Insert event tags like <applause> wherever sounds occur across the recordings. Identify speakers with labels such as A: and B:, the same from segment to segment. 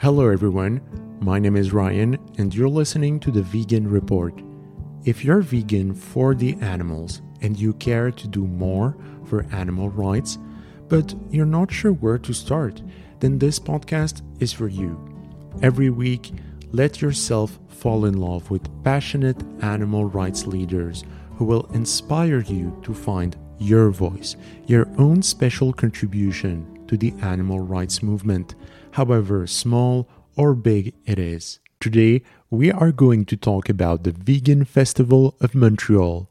A: Hello, everyone. My name is Ryan, and you're listening to the Vegan Report. If you're vegan for the animals and you care to do more for animal rights, but you're not sure where to start, then this podcast is for you. Every week, let yourself fall in love with passionate animal rights leaders who will inspire you to find your voice, your own special contribution to the animal rights movement, however small or big it is. Today, we are going to talk about the Vegan Festival of Montreal.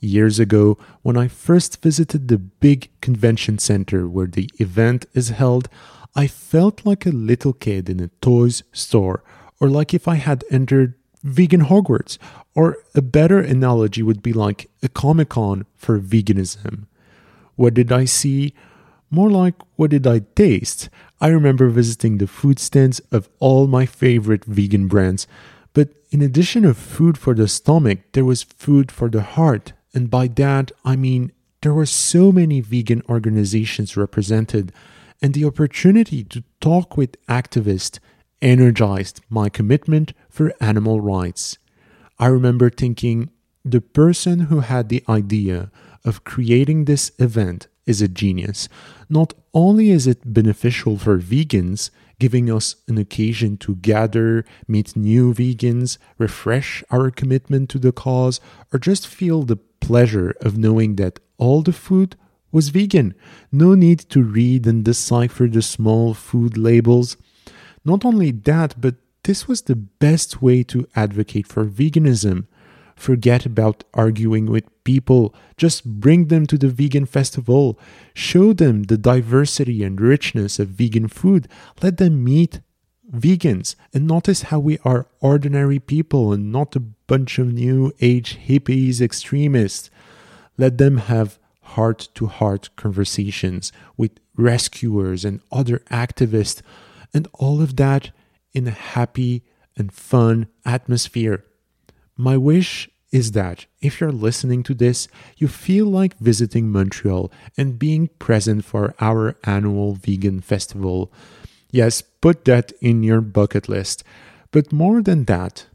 A: Years ago, when I first visited the big convention center where the event is held, I felt like a little kid in a toys store, or like if I had entered vegan Hogwarts, or a better analogy would be like a Comic Con for veganism. What did I see? More like, what did I taste? I remember visiting the food stands of all my favorite vegan brands. But in addition of food for the stomach, there was food for the heart. And by that, I mean there were so many vegan organizations represented, and the opportunity to talk with activists energized my commitment for animal rights. I remember thinking the person who had the idea of creating this event is a genius. Not only is it beneficial for vegans, giving us an occasion to gather, meet new vegans, refresh our commitment to the cause, or just feel the pleasure of knowing that all the food was vegan. No need to read and decipher the small food labels. Not only that, but this was the best way to advocate for veganism. Forget about arguing with people. Just bring them to the vegan festival. Show them the diversity and richness of vegan food. Let them meet vegans and notice how we are ordinary people and not a bunch of new age hippies extremists. Let them have heart to heart conversations with rescuers and other activists, and all of that in a happy and fun atmosphere. My wish is that if you're listening to this, you feel like visiting Montreal and being present for our annual vegan festival. Yes, put that in your bucket list. But more than that,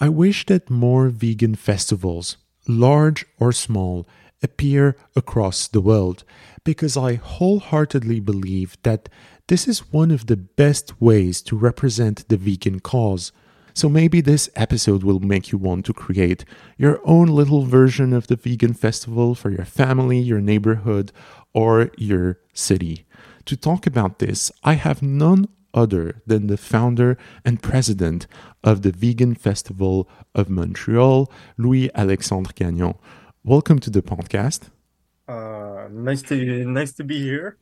A: I wish that more vegan festivals, large or small, appear across the world because I wholeheartedly believe that this is one of the best ways to represent the vegan cause. So maybe this episode will make you want to create your own little version of the vegan festival for your family, your neighborhood, or your city. To talk about this, I have none other than the founder and president of the Vegan Festival of Montreal, Louis Alexandre Gagnon. Welcome to the podcast.
B: Uh, nice to nice to be here.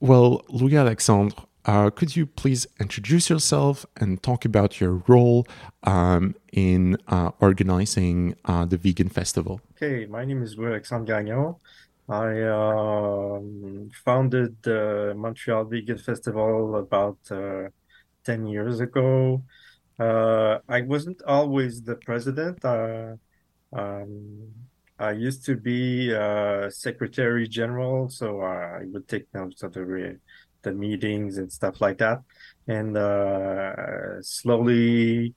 A: Well, Louis Alexandre, uh, could you please introduce yourself and talk about your role um, in uh, organizing uh, the vegan festival?
B: Okay, my name is Alexandre Gagnon. I um, founded the Montreal Vegan Festival about uh, 10 years ago. Uh, I wasn't always the president. Uh, um, I used to be secretary general, so I would take notes of the the meetings and stuff like that. And uh, slowly,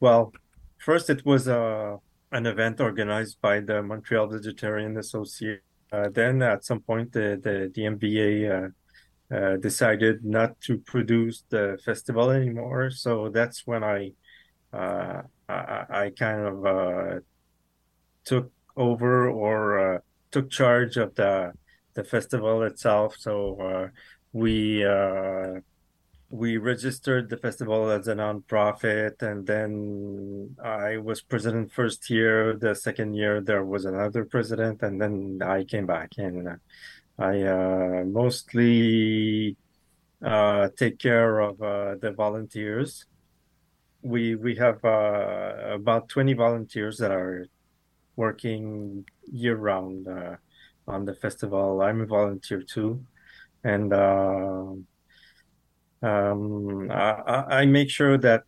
B: well, first it was uh, an event organized by the Montreal Vegetarian Association. Uh, then at some point, the the, the MVA uh, decided not to produce the festival anymore. So that's when I I, I, kind of took over or uh, took charge of the the festival itself. So uh, we uh, we registered the festival as a nonprofit, and then I was president first year. The second year there was another president, and then I came back, and I uh, mostly uh, take care of uh, the volunteers. We we have about twenty volunteers that are working year round uh, on the festival. I'm a volunteer too, and uh, um, I, I, make sure that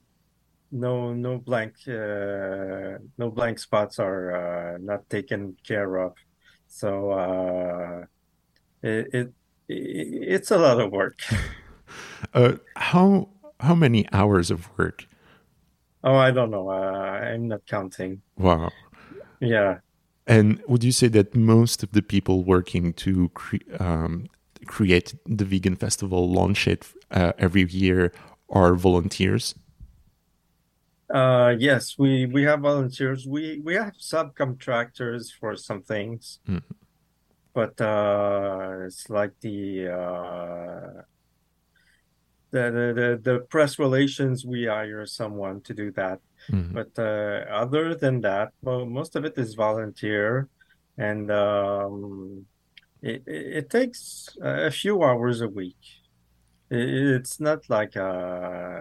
B: no no blank uh, no blank spots are uh, not taken care of. So uh, it, it, it it's a lot of work. <laughs>
A: Uh, how how many hours of work?
B: Oh, I don't know. Uh, I'm not counting.
A: Wow.
B: Yeah.
A: And would you say that most of the people working to cre- um, create the vegan festival, launch it uh, every year, are volunteers?
B: Uh, yes, we we have volunteers. We we have subcontractors for some things,
A: Mhm.
B: but uh, it's like the uh, the, the the the press relations. We hire someone to do that,
A: Mhm.
B: but uh, other than that, well, most of it is volunteer, and um, it it takes a few hours a week. It's not like uh,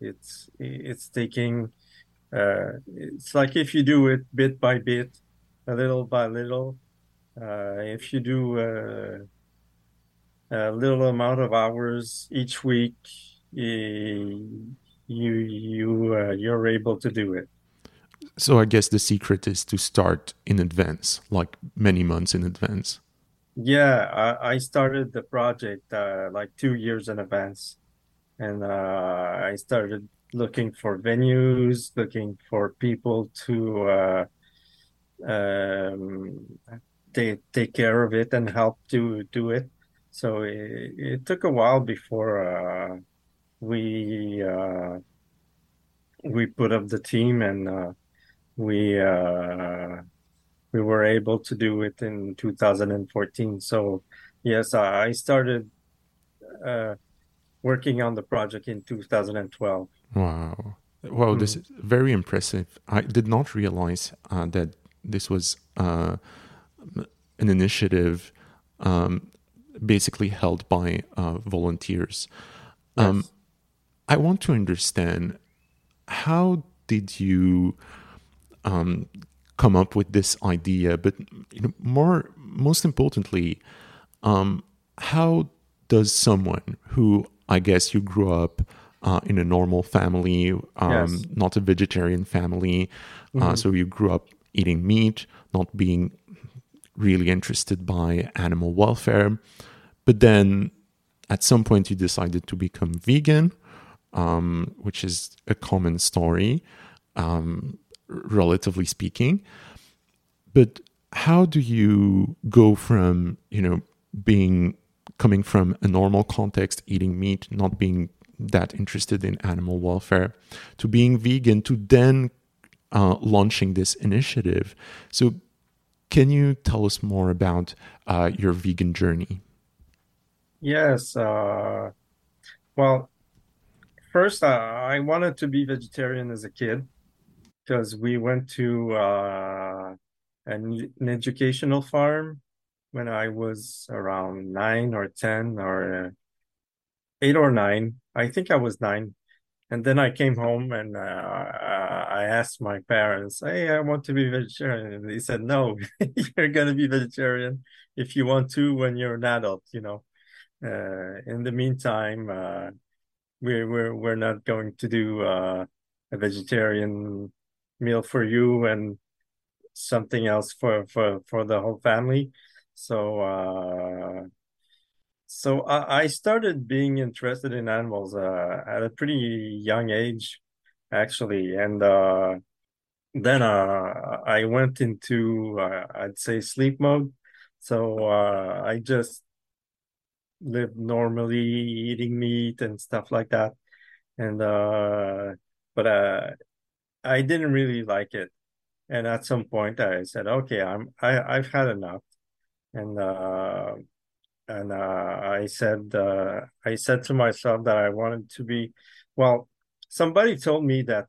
B: it's it's taking. Uh, it's like if you do it bit by bit, a little by little. Uh, if you do uh, a little amount of hours each week, you you uh, you're able to do it.
A: So I guess the secret is to start in advance, like many months in advance.
B: Yeah, I, I started the project uh, like two years in advance, and uh, I started looking for venues, looking for people to uh, um, take take care of it and help to do it. So it, it took a while before uh, we uh, we put up the team and uh, we we were able to do it in 2014. So yes, I started uh, working on the project in 2012.
A: Wow. Wow, this is very impressive. I did not realize uh, that this was uh, an initiative um, basically held by uh, volunteers. Um,
B: Yes.
A: I want to understand how did you um, come up with this idea, but you know, more most importantly, um, how does someone who I guess you grew up uh, in a normal family, um,
B: Yes.
A: not a vegetarian family, uh, so you grew up eating meat, not being really interested by animal welfare, but then at some point you decided to become vegan, um, which is a common story, um, relatively speaking. But how do you go from you know being coming from a normal context, eating meat, not being that interested in animal welfare, to being vegan, to then uh, launching this initiative? So, can you tell us more about uh, your vegan journey?
B: Yes. Uh, well, first, uh, I wanted to be vegetarian as a kid because we went to uh, an, an educational farm when I was around nine or 10 or uh, eight or nine. I think I was nine. And then I came home and uh, I asked my parents, Hey, I want to be vegetarian. And they said, No, <laughs> you're going to be vegetarian if you want to when you're an adult, you know. Uh, in the meantime, uh, we're we're we're not going to do uh, a vegetarian meal for you and something else for for for the whole family. So uh, so I, I started being interested in animals uh, at a pretty young age, actually, and uh, then uh, I went into uh, I'd say sleep mode. So uh, I just lived normally, eating meat and stuff like that. And uh, but uh, I didn't really like it. And at some point, I said, "Okay, I'm I I've had enough." And uh, and uh, I said uh, I said to myself that I wanted to be. Well, somebody told me that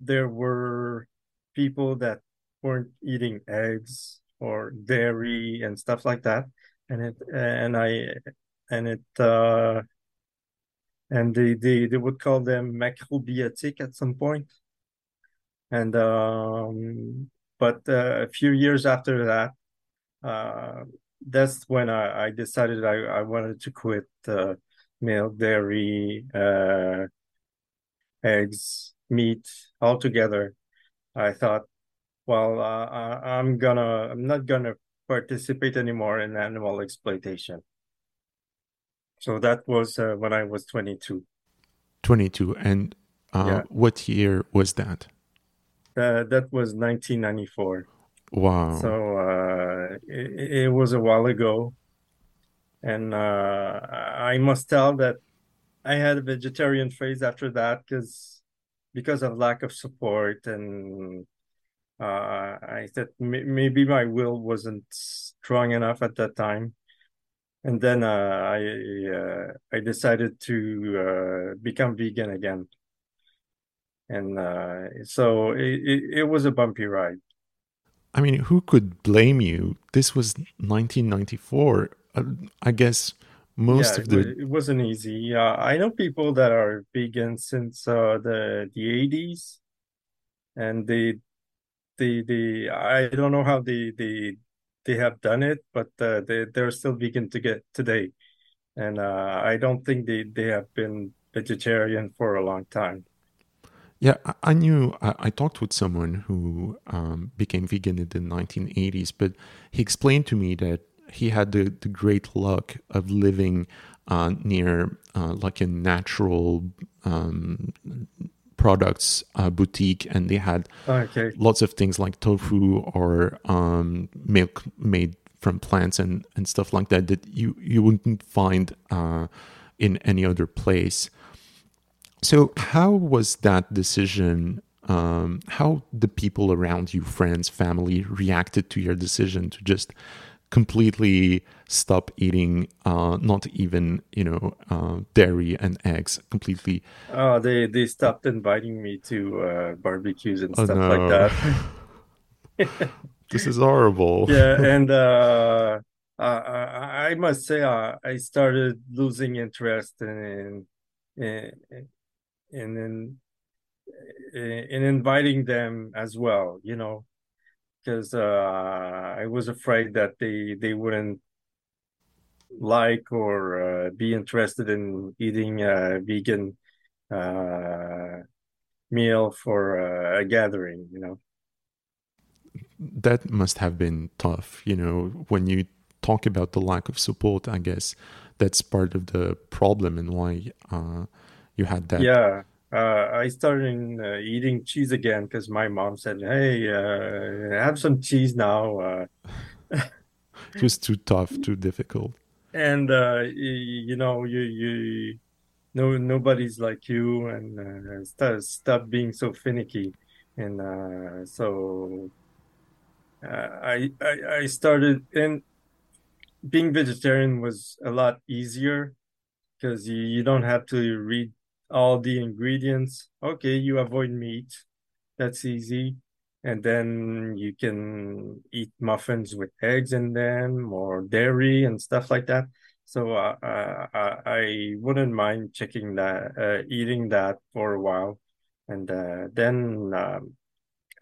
B: there were people that weren't eating eggs or dairy and stuff like that, and it and I and it uh, and they, they they would call them macrobiotic at some point. And um, but uh, a few years after that, uh, that's when I, I decided I, I wanted to quit uh, milk, dairy, uh, eggs, meat altogether. I thought, well, uh, I, I'm gonna, I'm not gonna participate anymore in animal exploitation. So that was uh, when I was 22.
A: 22. And uh,
B: Yeah.
A: what year was that?
B: Uh, that was 1994.
A: Wow.
B: So uh, it, it was a while ago, and uh, I must tell that I had a vegetarian phase after that because because of lack of support, and uh, I thought may- maybe my will wasn't strong enough at that time, and then uh, I uh, I decided to uh, become vegan again, and uh, so it, it, it was a bumpy ride.
A: I mean, who could blame you? This was 1994. Uh, I guess most
B: yeah,
A: of the.
B: it wasn't easy. Uh, I know people that are vegan since uh, the the 80s, and they they they I don't know how they they they have done it, but uh, they they're still vegan to get today, and uh, I don't think they they have been vegetarian for a long time.
A: Yeah, I, knew. I, I talked with someone who um, became vegan in the 1980s, but he explained to me that he had the, the great luck of living uh, near uh, like a natural um, products uh, boutique, and they had
B: Okay,
A: lots of things like tofu or um, milk made from plants and, and stuff like that that you, you wouldn't find uh, in any other place. So, how was that decision? Um, how the people around you, friends, family, reacted to your decision to just completely stop eating, uh, not even you know uh, dairy and eggs, completely?
B: uh, they they stopped inviting me to uh, barbecues and
A: Oh
B: stuff like that. <laughs>
A: this is horrible. <laughs>
B: Yeah, and uh, I, I I must say uh, I started losing interest in in in in, in inviting them as well, you know, because uh, I was afraid that they they wouldn't like or uh, be interested in eating a vegan uh, meal for uh, a gathering, you know.
A: that must have been tough you know when you talk about the lack of support i guess that's part of the problem and why uh, you had that
B: Yeah, uh, I started uh, eating cheese again because my mom said, "Hey, uh, have some cheese now." Uh, <laughs>
A: it was too tough too difficult
B: and uh, y- you know, you you no nobody's like you, and uh, stop stop being so finicky. And uh, so uh, I, I I started, and being vegetarian was a lot easier because you, you don't have to read all the ingredients. Okay, you avoid meat. That's easy. And then you can eat muffins with eggs in them or dairy and stuff like that. So uh, uh, I, I wouldn't mind checking that, uh, eating that for a while. And uh, then um,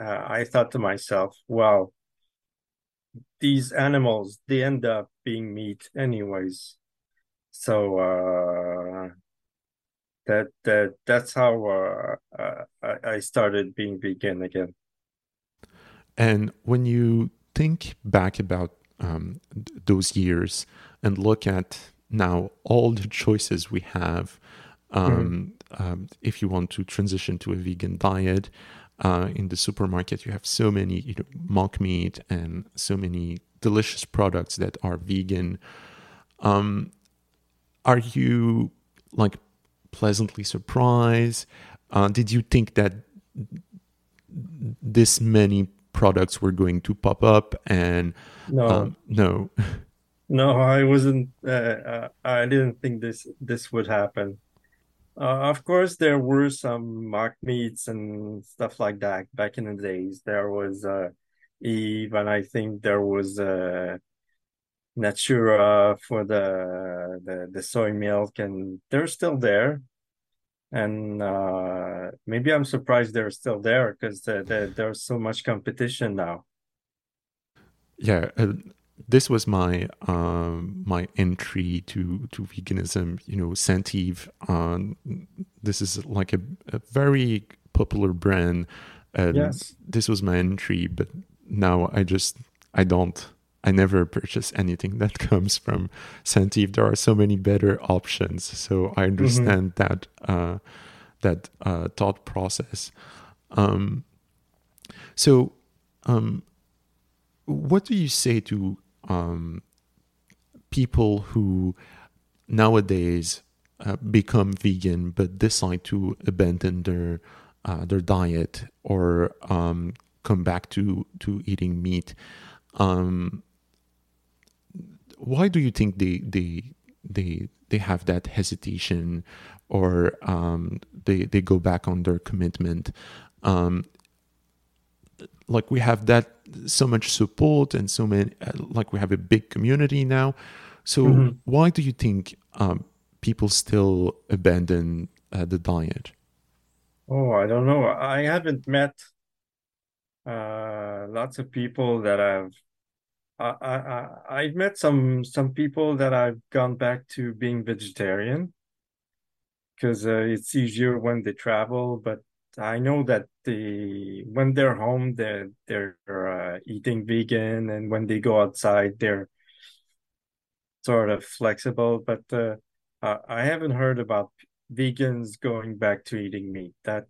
B: uh, I thought to myself, well, these animals, they end up being meat anyways. So uh, that that that's how uh, uh, I started being vegan again.
A: and when you think back about um, th- those years and look at now all the choices we have um, um, if you want to transition to a vegan diet uh, in the supermarket you have so many you know mock meat and so many delicious products that are vegan um, are you like pleasantly surprised uh, did you think that this many products were going to pop up and
B: No,
A: um, no <laughs>
B: no, I wasn't. Uh, uh, I didn't think this this would happen. Uh, of course, there were some mock meats and stuff like that back in the days. There was uh, Yves, and I think there was uh, Natura for the the the soy milk, and they're still there. And uh, maybe I'm surprised they're still there because the, the, there's so much competition now.
A: yeah uh, this was my um my entry to to veganism you know Santive um this is like a, a very popular brand and
B: Yes.
A: this was my entry but now i just i don't i never purchase anything that <laughs> comes from Santive there are so many better options so i understand that uh that uh, thought process. Um, so, um, what do you say to um, people who nowadays uh, become vegan but decide to abandon their uh, their diet or um, come back to to eating meat? Um, why do you think they they they they have that hesitation or um, they they go back on their commitment? Um, like we have that so much support and so many uh, like we have a big community now so mm-hmm. why do you think um, people still abandon uh, the diet
B: oh i don't know i haven't met uh, lots of people that have I, I I've met some some people that I've gone back to being vegetarian because uh, it's easier when they travel, but I know that the when they're home, they're they're uh, eating vegan, and when they go outside, they're sort of flexible. But uh, I haven't heard about vegans going back to eating meat. That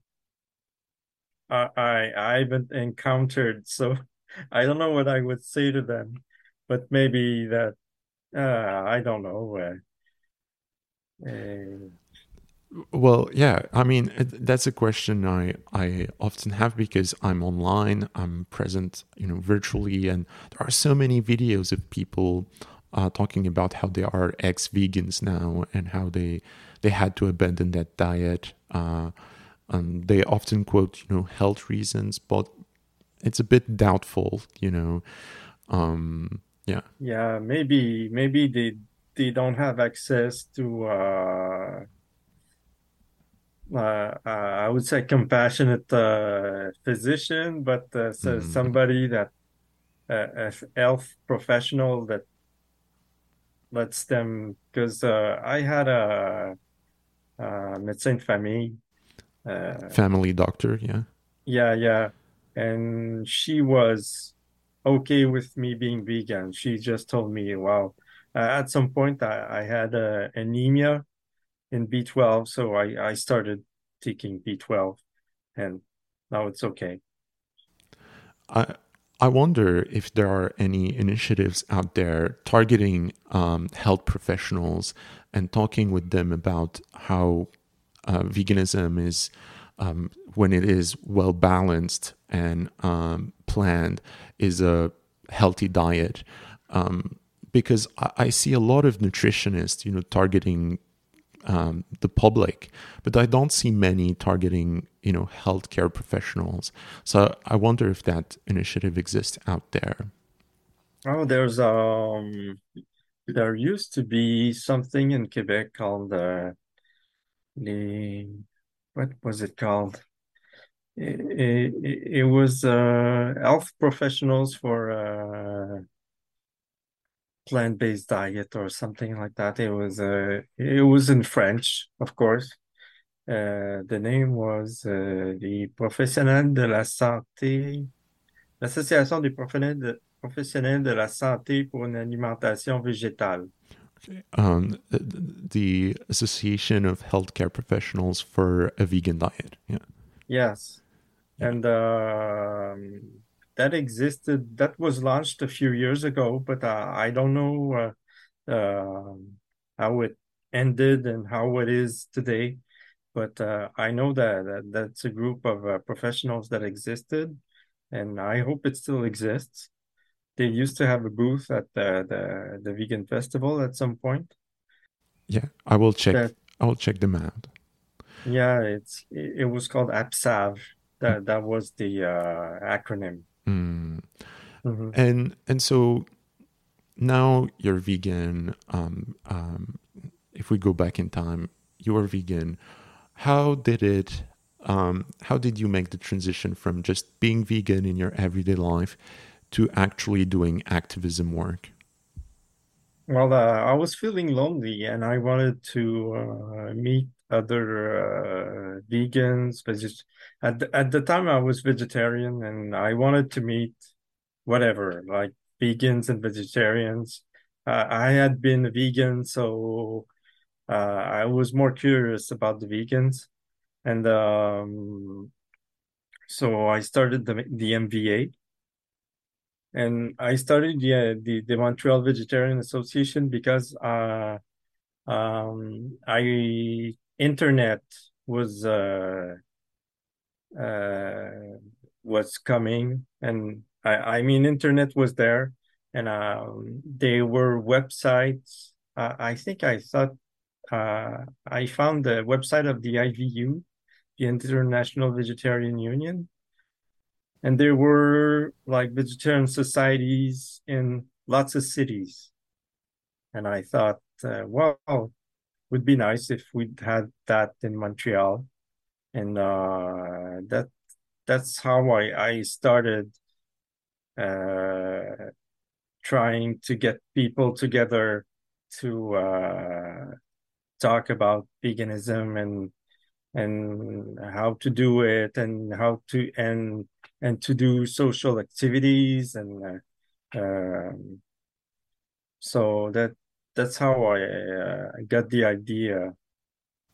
B: I I, I haven't encountered. So <laughs> I don't know what I would say to them, but maybe that uh, I don't know. Uh, uh
A: well, yeah. I mean, that's a question I I often have because I'm online, I'm present, you know, virtually, and there are so many videos of people uh, talking about how they are ex-vegans now and how they they had to abandon that diet. Uh, and they often quote, you know, health reasons, but it's a bit doubtful, you know. Um, yeah.
B: Yeah, maybe maybe they they don't have access to. Uh uh, uh, I would say compassionate uh, physician, but uh, so mm. somebody that uh, a health professional that lets them because uh, I had a, a médecin de famille,
A: family doctor, yeah,
B: yeah, yeah, and she was okay with me being vegan. She just told me, "Wow." at some point, I, I had anemia in B12, so I, I started taking B12 and now it's okay.
A: I I wonder if there are any initiatives out there targeting um, health professionals and talking with them about how uh, veganism is, um, when it is well balanced and um, planned, is a healthy diet. Um, because I, I, see a lot of nutritionists, you know, targeting um, the public, but I don't see many targeting you know healthcare professionals. So I wonder if that initiative exists out there.
B: Oh, there's um, there used to be something in Quebec called uh, the what was it called? It, it, it was uh, health professionals for uh, plant-based diet or something like that. It was uh, it was in French, of course. Uh, the name was uh, Professionnels de la Santé, l'Association des professionnels professionnels de la santé pour une alimentation végétale.
A: Um, the Association of Healthcare Professionals for a Vegan Diet. Yeah.
B: Yes, yeah. and uh, that existed that was launched a few years ago but uh, i don't know uh, uh, how it ended and how it is today but uh, i know that, that, that's a group of uh, professionals that existed and i hope it still exists they used to have a booth at the the, the vegan festival at some point
A: yeah i will check that, i will check them out
B: yeah it's it, it was called apsav that that was the uh, acronym
A: Mm. Mm-hmm. And and so now you're vegan. Um, um, if we go back in time, you were vegan. How did it? Um, how did you make the transition from just being vegan in your everyday life to actually doing activism work?
B: Well, uh, I was feeling lonely, and I wanted to uh, meet other uh, vegans. Just at the, at the time, I was vegetarian, and I wanted to meet whatever, like vegans and vegetarians. Uh, I had been a vegan, so uh, I was more curious about the vegans. and um, so I started the the MVA, and I started the the, the Montreal Vegetarian Association because uh, um, I internet was uh, uh, was coming, and I, I mean internet was there, and um, there were websites. Uh, I think I thought uh, I found the website of the IVU, the International Vegetarian Union, and there were like vegetarian societies in lots of cities, and I thought, uh, well, would be nice if we'd had that in Montreal, and uh, that that's how I I started uh, trying to get people together to uh, talk about veganism and and how to do it and how to and and to do social activities and uh, um, so that that's how I uh, got the idea.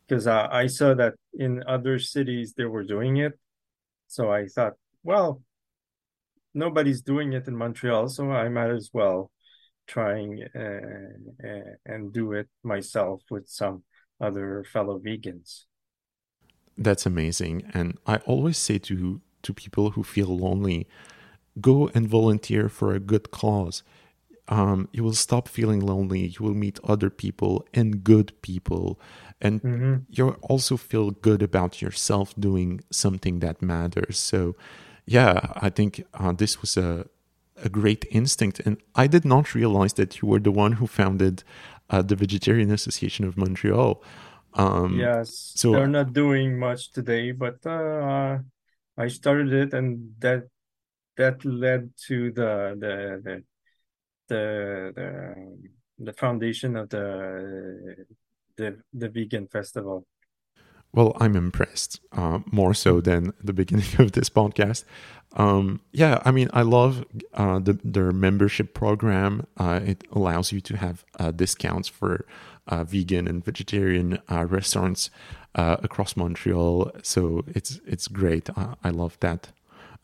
B: Because I, I saw that in other cities they were doing it. So I thought well nobody's doing it in Montreal so I might as well trying uh, uh, and do it myself with some other fellow vegans
A: that's amazing. And i always say to to people who feel lonely go and volunteer for a good cause. Um, you will stop feeling lonely. You will meet other people and good people. And mm-hmm. you'll also feel good about yourself doing something that matters. So yeah i think uh, this was a, a great instinct. And i did not realize that you were the one who founded uh, the vegetarian association of montreal
B: um, yes, so they're not doing much today, but uh, I started it, and that that led to the the the the the, the foundation of the the the vegan festival.
A: Well, I'm impressed, uh, more so than the beginning <laughs> of this podcast. Um, yeah, I mean, I love uh, the, their membership program. Uh, it allows you to have uh, discounts for uh, vegan and vegetarian uh, restaurants uh, across Montreal. So it's it's great. I, I love that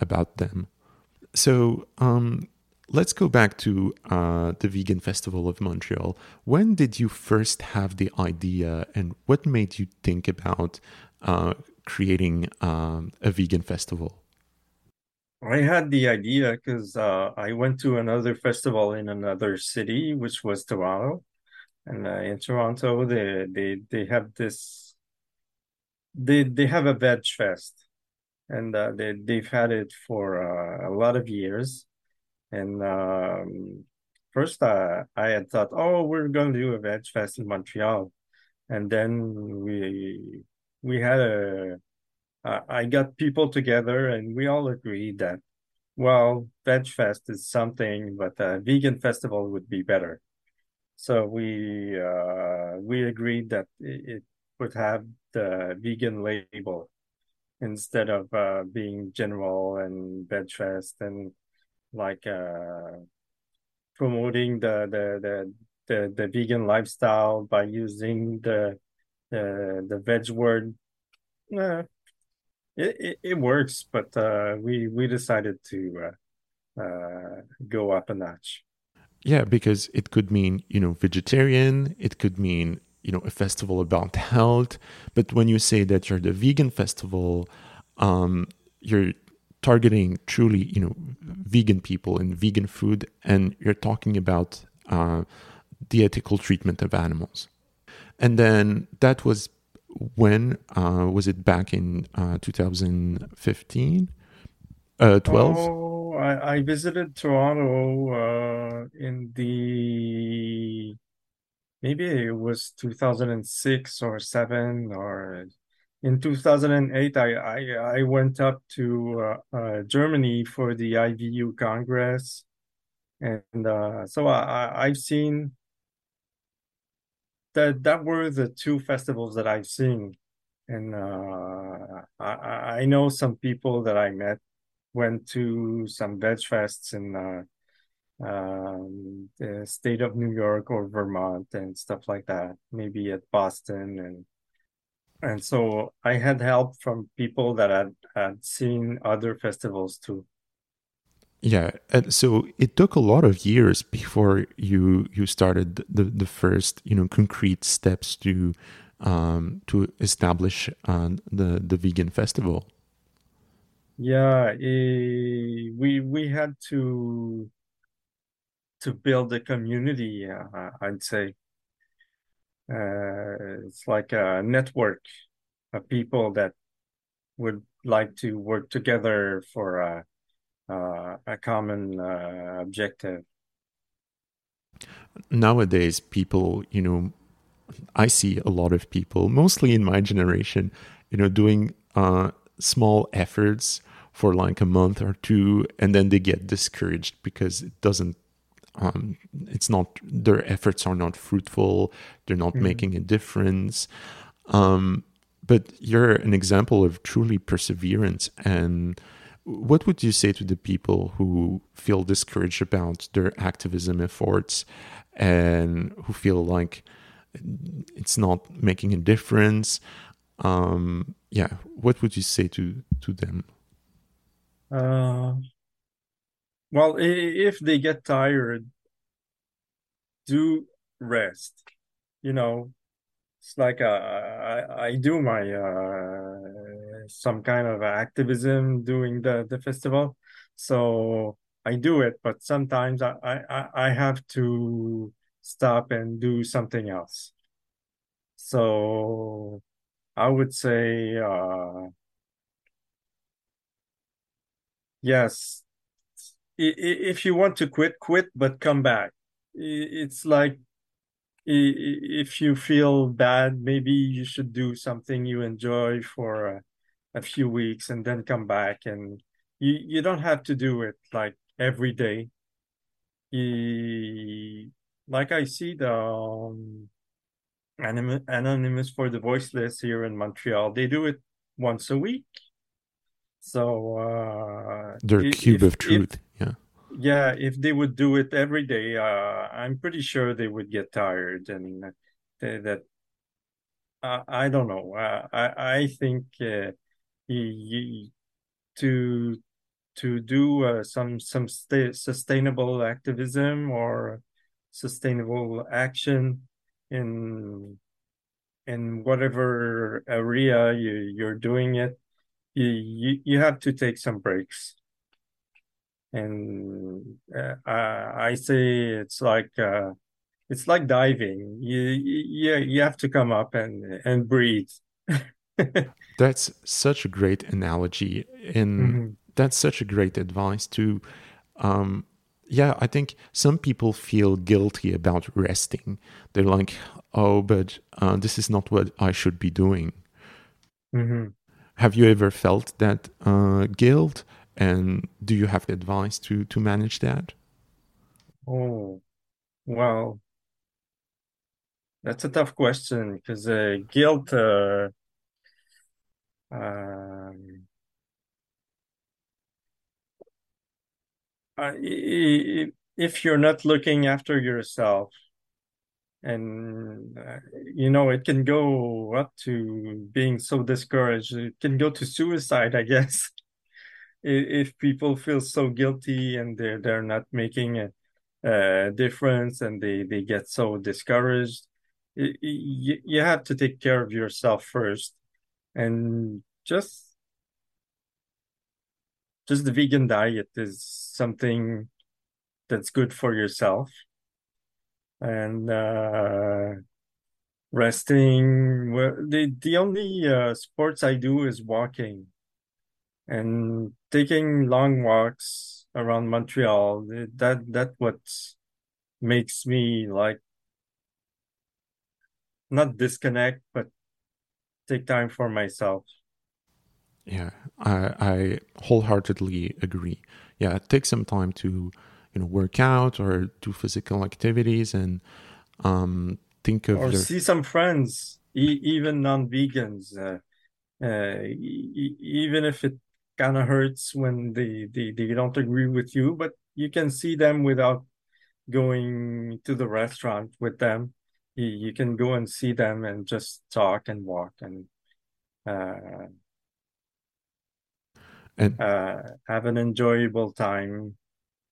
A: about them. So um, let's go back to uh, the Vegan Festival of Montreal. When did you first have the idea, and what made you think about uh, creating um, a vegan festival?
B: I had the idea because uh, I went to another festival in another city, which was Toronto, and uh, in Toronto, they they they have this. They they have a veg fest, and uh, they they've had it for uh, a lot of years. And um, first, uh, I had thought, oh, we're going to do a veg fest in Montreal, and then we we had a. I got people together, and we all agreed that, well, veg fest is something, but a vegan festival would be better. So we uh, we agreed that it would have the vegan label instead of uh, being general and veg fest and like uh, promoting the, the the the the vegan lifestyle by using the the the veg word. Uh, it, it, it works, but uh, we we decided to uh, uh, go up a notch.
A: Yeah, because it could mean, you know, vegetarian, it could mean, you know, a festival about <laughs> health. But when you say that you're the vegan festival, um, you're targeting truly, you know, vegan people and vegan food, and you're talking about uh, the ethical treatment of animals. And then that was when uh, was it back in uh, 2015, uh, 12?
B: I, I visited Toronto uh, in the maybe it was 2006 or 7 or in 2008 I, I, I went up to uh, uh, Germany for the IVU Congress. And uh, so I, I've seen that that were the two festivals that I've seen. And uh, I, I know some people that I met went to some veg fests in uh, um, the state of New York or Vermont and stuff like that. Maybe at Boston and And so I had help from people that had, had seen other festivals too.
A: Yeah, and so it took a lot of years before you you started the the first you know concrete steps to um, to establish uh, the the vegan festival.
B: Yeah, eh, we we had to to build a community, uh, I'd say. Uh, it's like a network of people that would like to work together for a, uh, a common uh, objective.
A: Nowadays, people, you know, I see a lot of people, mostly in my generation, you know, doing uh, small efforts for like a month or two, and then they get discouraged because it doesn't. Um, it's not their efforts are not fruitful. They're not
B: Mhm.
A: making a difference. Um, but you're an example of truly perseverance. And what would you say to the people who feel discouraged about their activism efforts and who feel like it's not making a difference? Um, yeah, what would you say to to them?
B: Uh, well, if they get tired, do rest. You know, it's like uh, I I do my uh, some kind of activism doing the the festival, so I do it. But sometimes I I I have to stop and do something else. So I would say uh, yes. If you want to quit, quit, but come back. It's like if you feel bad, maybe you should do something you enjoy for a, a few weeks and then come back. And you, you don't have to do it like every day. Like I see the um, Anonymous for the Voiceless here in Montreal, they do it once a week. So uh,
A: Their cube
B: if
A: of
B: if
A: truth. Yeah.
B: yeah, if they would do it every day, uh, I'm pretty sure they would get tired and they, that uh, I don't know. Uh, I I think uh, y- to to do uh, some some sta sustainable activism or sustainable action in in whatever area you you're doing it, you you, you have to take some breaks. And uh, I I say it's like uh, it's like diving. You you you have to come up and and breathe. <laughs>
A: That's such a great analogy. And
B: Mhm.
A: that's such a great advice to um yeah i think some people feel guilty about resting they're like oh but uh, this is not what i should be doing
B: Mhm.
A: Have you ever felt that uh, guilt? And do you have advice to to manage that?
B: Oh, well, that's a tough question because uh, guilt, uh, um, uh, if you're not looking after yourself, and uh, you know, it can go up to being so discouraged. It can go to suicide, I <laughs> guess, if people feel so guilty and they're they're not making a, a difference and they they get so discouraged. Y- y- You have to take care of yourself first and just just the vegan diet is something that's good for yourself and uh resting. Well the the only uh sports I do is walking and taking long walks around Montreal. That that what makes me like not disconnect but take time for myself.
A: Yeah i i wholeheartedly agree. Yeah take some time to you know work out or do physical activities and um think of
B: or
A: your
B: see some friends e even non-vegans uh, uh, e e- even if it kind of hurts when they, they they don't agree with you, but you can see them without going to the restaurant with them. You, you can go and see them and just talk and walk and uh,
A: and
B: uh, have an enjoyable time.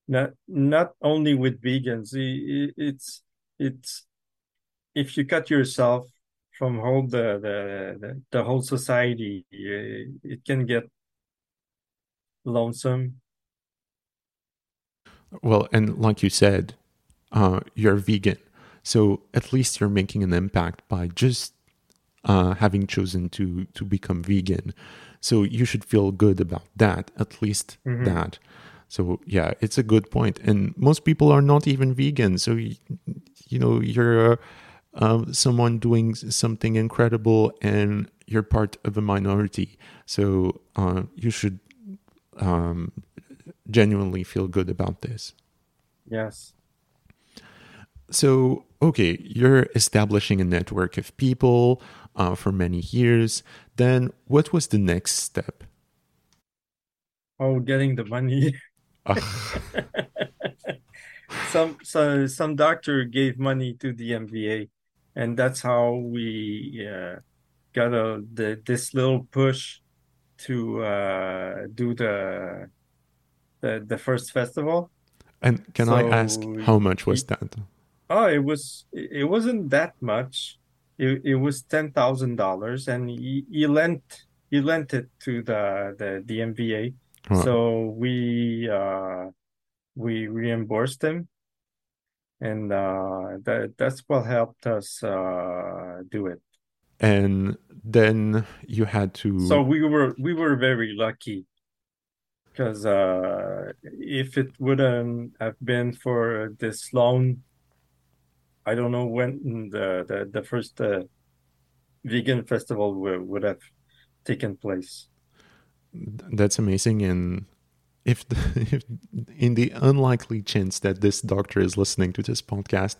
B: Not not only with vegans. It's it's if you cut yourself from whole the the the, the whole society, it can get lonesome.
A: Well, and like you said, uh, you're vegan, so at least you're making an impact by just uh, having chosen to to become vegan. So you should feel good about that, at least mm-hmm. that. So yeah, it's a good point. And most people are not even vegan. So you, you know you're uh, someone doing something incredible, and you're part of a minority. So uh, you should um, genuinely feel good about this.
B: Yes.
A: So okay, you're establishing a network of people uh, for many years. Then what was the next step?
B: Oh, getting the money. <laughs> <laughs> some so some doctor gave money to the MVA, and that's how we uh, got a the, this little push to uh, do the, the the first festival.
A: And can so, I ask how much was that?
B: Oh, it was it wasn't that much it, it was ten thousand dollars, and he, he lent he lent it to the the, the MVA. So we uh, we reimbursed them, and uh, that that's what helped us uh, do it.
A: And then you had to.
B: So we were we were very lucky because uh, if it wouldn't have been for this loan I don't know when the the, the first uh, vegan festival w- would have taken place.
A: That's amazing, and if, the, <laughs> if in the unlikely chance that this doctor is listening to this podcast,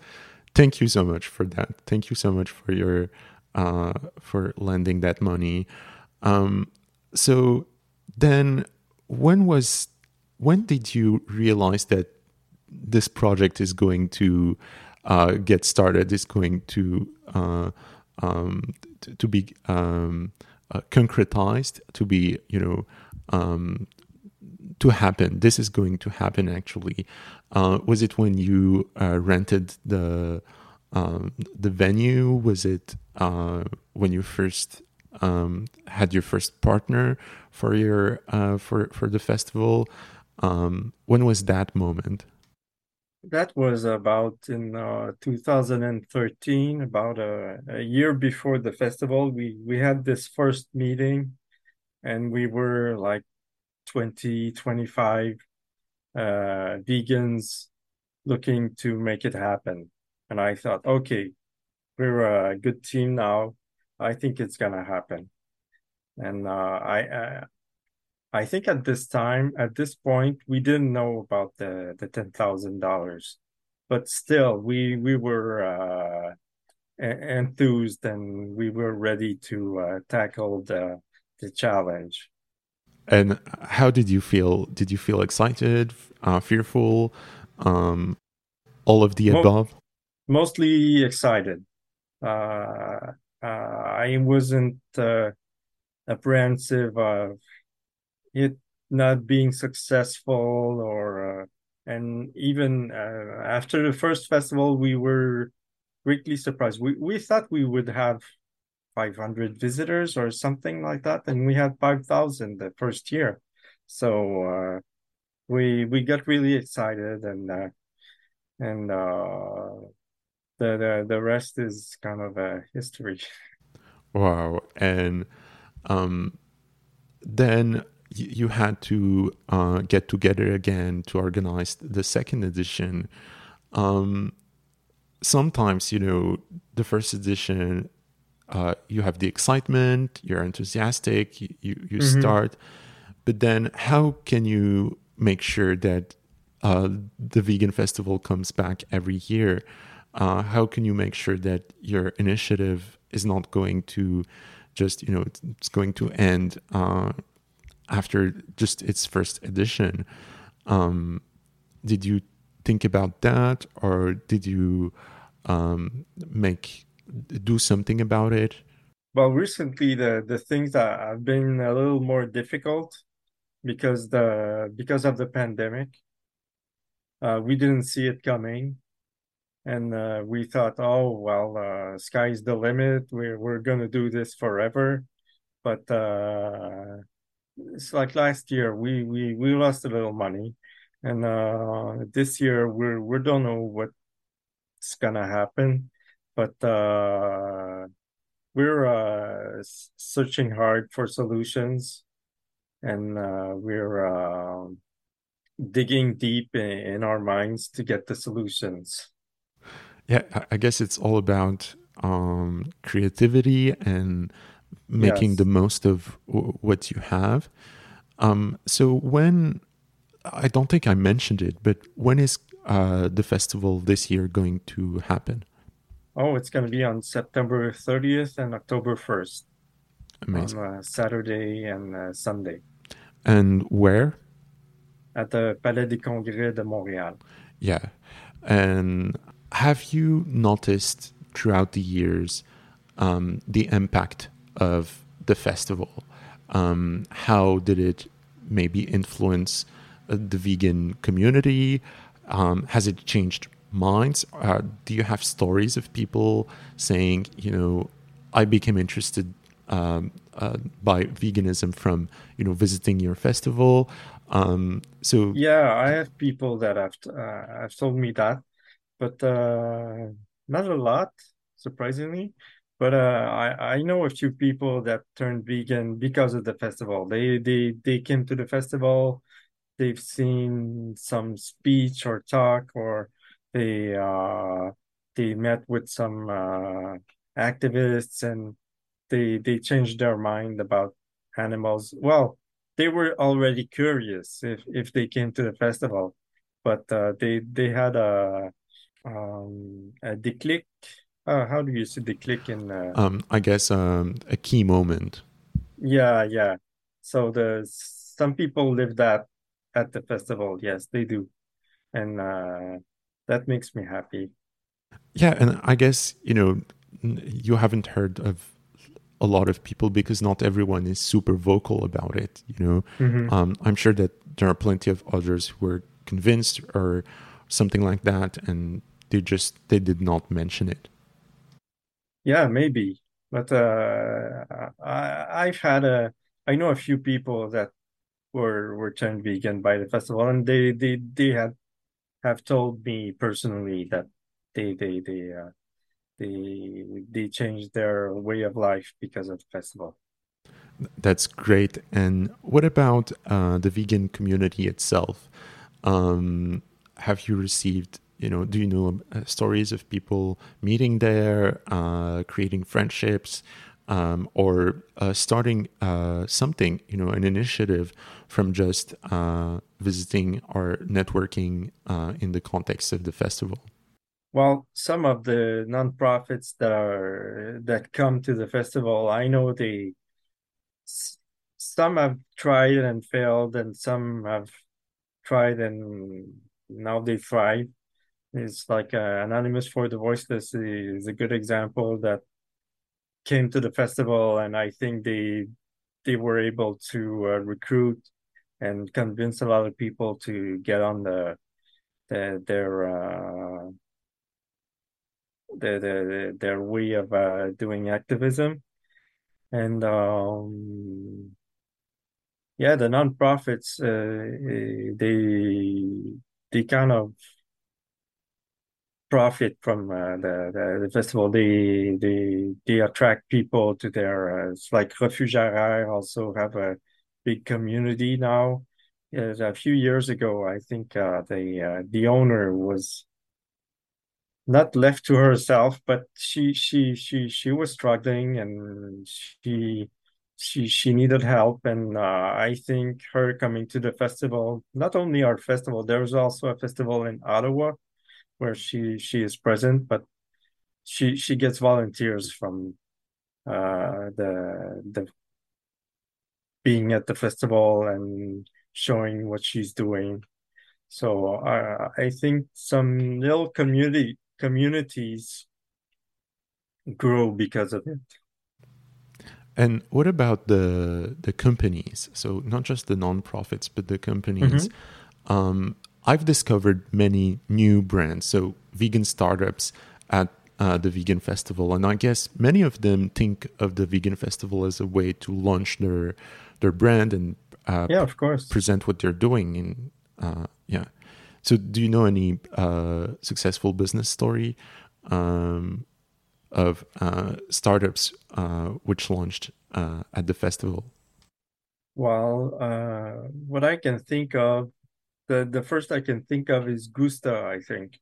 A: thank you so much for that. Thank you so much for your uh, for lending that money. Um, so then, when was when did you realize that this project is going to uh, get started is going to uh, um, to, to, be um, uh, concretized, to be you know um, to happen. This is going to happen. Actually, uh, was it when you uh, rented the um, the venue? Was it uh, when you first um, had your first partner for your for for the festival? Um, when was that moment?
B: That was about in uh, 2013, about a, a, year before the festival. We we had this first meeting, and we were like 20, 25 uh, vegans looking to make it happen. And I thought, okay, we're a good team now. I think it's gonna happen. And uh, I, I think at this time, at this point, we didn't know about the the ten thousand dollars, but still, we we were uh, enthused and we were ready to uh, tackle the the challenge.
A: And how did you feel? Did you feel excited, uh, fearful, um, all of the Mo- above?
B: Mostly excited. Uh, uh, I wasn't uh, apprehensive of it not being successful or uh, and even uh, after the first festival we were greatly surprised. We we thought we would have 500 visitors or something like that and we had 5000 the first year. So uh, we we got really excited and uh, and uh, the, the the rest is kind of a history. <laughs>
A: Wow. And um then you had to uh, get together again to organize the second edition. Um, sometimes, you know, the first edition, uh, you have the excitement, you're enthusiastic, you, you, mm-hmm. start, but then how can you make sure that uh, the vegan festival comes back every year? Uh, how can you make sure that your initiative is not going to just, you know, it's, it's going to end uh, after just its first edition. Um, did you think about that, or did you um, make do something about it?
B: Well, recently the the things that have been a little more difficult because the because of the pandemic. Uh, we didn't see it coming, and uh, we thought, oh well, uh, sky's the limit. We're we're gonna do this forever. But uh, it's like last year, we we we lost a little money, and uh, this year we're we don't know what's gonna happen, but uh, we're uh, searching hard for solutions, and uh, we're uh, digging deep in, in our minds to get the solutions.
A: Yeah, I- guess it's all about um, creativity and making
B: Yes.
A: the most of w- what you have. Um, so when I don't think I mentioned it, but when is uh, the festival this year going to happen?
B: Oh, it's going to be on September 30th and October 1st on uh, Saturday and uh, Sunday
A: And where?
B: at the Palais des Congrès de Montréal.
A: Yeah. And have you noticed throughout the years um, the impact of the festival? Um, how did it maybe influence uh, the vegan community? Um, has it changed minds? Uh, do you have stories of people saying, you know, I became interested um, uh, by veganism from, you know, visiting your festival? Um, so
B: Yeah, I have people that have uh, have told me that, but uh, not a lot, surprisingly. But uh, I I know a few people that turned vegan because of the festival. They they they came to the festival, they've seen some speech or talk, or they uh they met with some uh activists and they they changed their mind about animals. Well, they were already curious if if they came to the festival, but uh, they they had a um a déclic. Uh, how do you see the click in uh,
A: um, I guess um, a key moment.
B: yeah, yeah. So the some people live that at the festival. Yes, they do. And uh that makes me happy.
A: Yeah, and I guess you know you haven't heard of a lot of people because not everyone is super vocal about it. You know,
B: hmm
A: um, I'm sure that there are plenty of others who are convinced or something like that, and they just they did not mention it.
B: Yeah, maybe. But uh I I've had a I know a few people that were were turned vegan by the festival and they they they had have told me personally that they they they uh they they changed their way of life because of the festival.
A: That's great. And what about uh, the vegan community itself? Um, have you received, you know, do you know uh, stories of people meeting there, uh, creating friendships, um, or uh, starting uh, something, you know, an initiative from just uh, visiting or networking uh, in the context of the festival?
B: Well, some of the nonprofits that are that come to the festival, I know they some have tried and failed, and some have tried and now they thrive. It's like uh, Anonymous for the Voiceless is a good example that came to the festival, and I think they they were able to uh, recruit and convince a lot of people to get on the, the their uh, their, their their way of uh, doing activism. And um, yeah, the nonprofits uh, they they kind of profit from uh, the, the festival. They they they attract people to their. Uh, it's like Refuge RR also have a big community now. Uh, a few years ago, I think uh, the uh, the owner was not left to herself, but she she she she was struggling and she she she needed help. And uh, I think her coming to the festival, not only our festival, there's also a festival in Ottawa where she she is present, but she she gets volunteers from uh the the being at the festival and showing what she's doing. So uh, I think some little community communities grow because of it.
A: And what about the the companies? So not just the nonprofits, but the companies.
B: Mm-hmm.
A: Um, I've discovered many new brands, so vegan startups at uh, the vegan festival, and I guess many of them think of the vegan festival as a way to launch their their brand and uh,
B: yeah, of course,
A: present what they're doing. In uh, yeah, so do you know any uh, successful business story um, of uh, startups uh, which launched at the festival?
B: Well, what I can think of, the the first I can think of is Gusta. I think.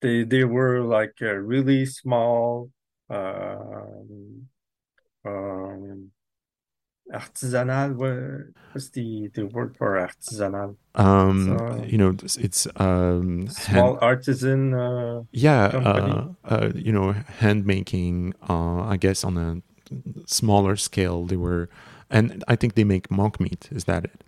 B: They they were like a really small um, um, artisanal what's the the word for artisanal?
A: Um so, you know it's um
B: small hand, artisan uh,
A: yeah uh, uh, you know hand making uh i guess on a smaller scale they were and i think they make mock meat. Is that it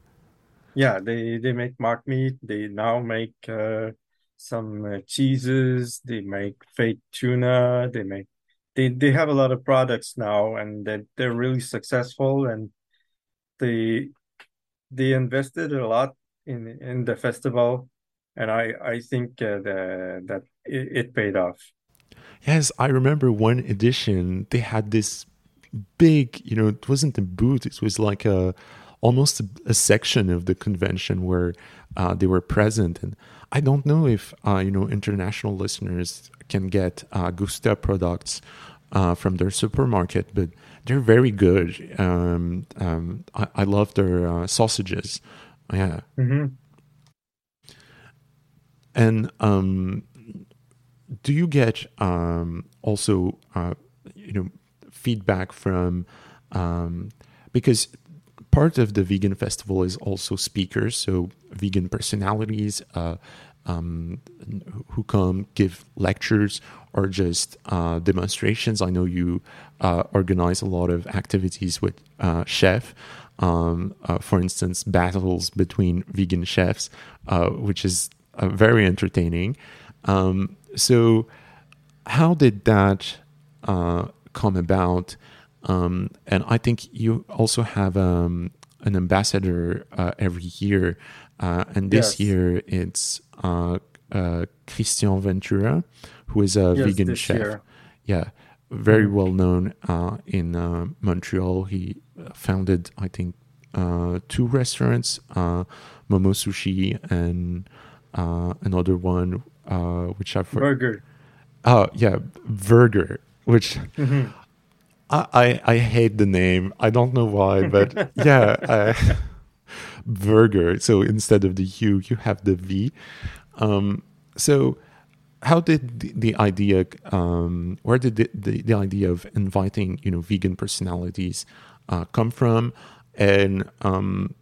B: yeah they they make mock meat. They now make uh some uh, cheeses. They make fake tuna. They make they they have a lot of products now and that they're really successful and they they invested a lot in in the festival and i i think uh, the, that it, it paid off.
A: Yes i remember one edition they had this big you know it wasn't a booth it was like a almost a, section of the convention where uh, they were present and i don't know if uh, you know international listeners can get uh, Gusta products uh, from their supermarket, but they're very good. Um, um, I, I, love their uh, sausages. Yeah.
B: Mm-hmm.
A: And um, do you get um, also, uh, you know, feedback from um, because part of the vegan festival is also speakers, so vegan personalities, uh, um, who come give lectures or just uh, demonstrations. I know you uh, organize a lot of activities with uh, chef. Um, uh, for instance, battles between vegan chefs, uh, which is very entertaining. Um, so, how did that come about? Um, and I think you also have um, an ambassador every year uh, and this yes. year it's uh, uh, Christian Ventura, who is a yes, vegan chef. Year. Yeah, very mm-hmm. well known uh, in uh, Montreal. He founded, I think, uh, two restaurants, Momo Sushi and another one, which I've
B: Burger.
A: Oh yeah, Burger, which.
B: Mm-hmm.
A: I, I, I hate the name. I don't know why, but <laughs> yeah. Burger. So instead of the U, you have the V. Um, so how did the, the idea, um, where did the, the, the, idea of inviting, you know, vegan personalities uh, come from? And um,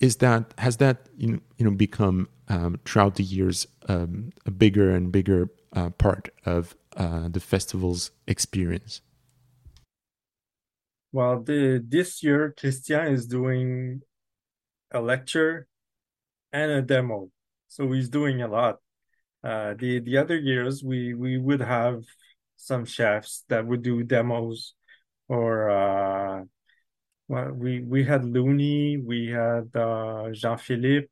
A: is that, has that, you know, you know become um, throughout the years um, a bigger and bigger uh, part of uh, the festival's experience?
B: Well, the, this year, Christian is doing a lecture and a demo. So he's doing a lot. Uh, the the other years we we would have some chefs that would do demos or uh, well, we we had Looney, we had uh, Jean Philippe,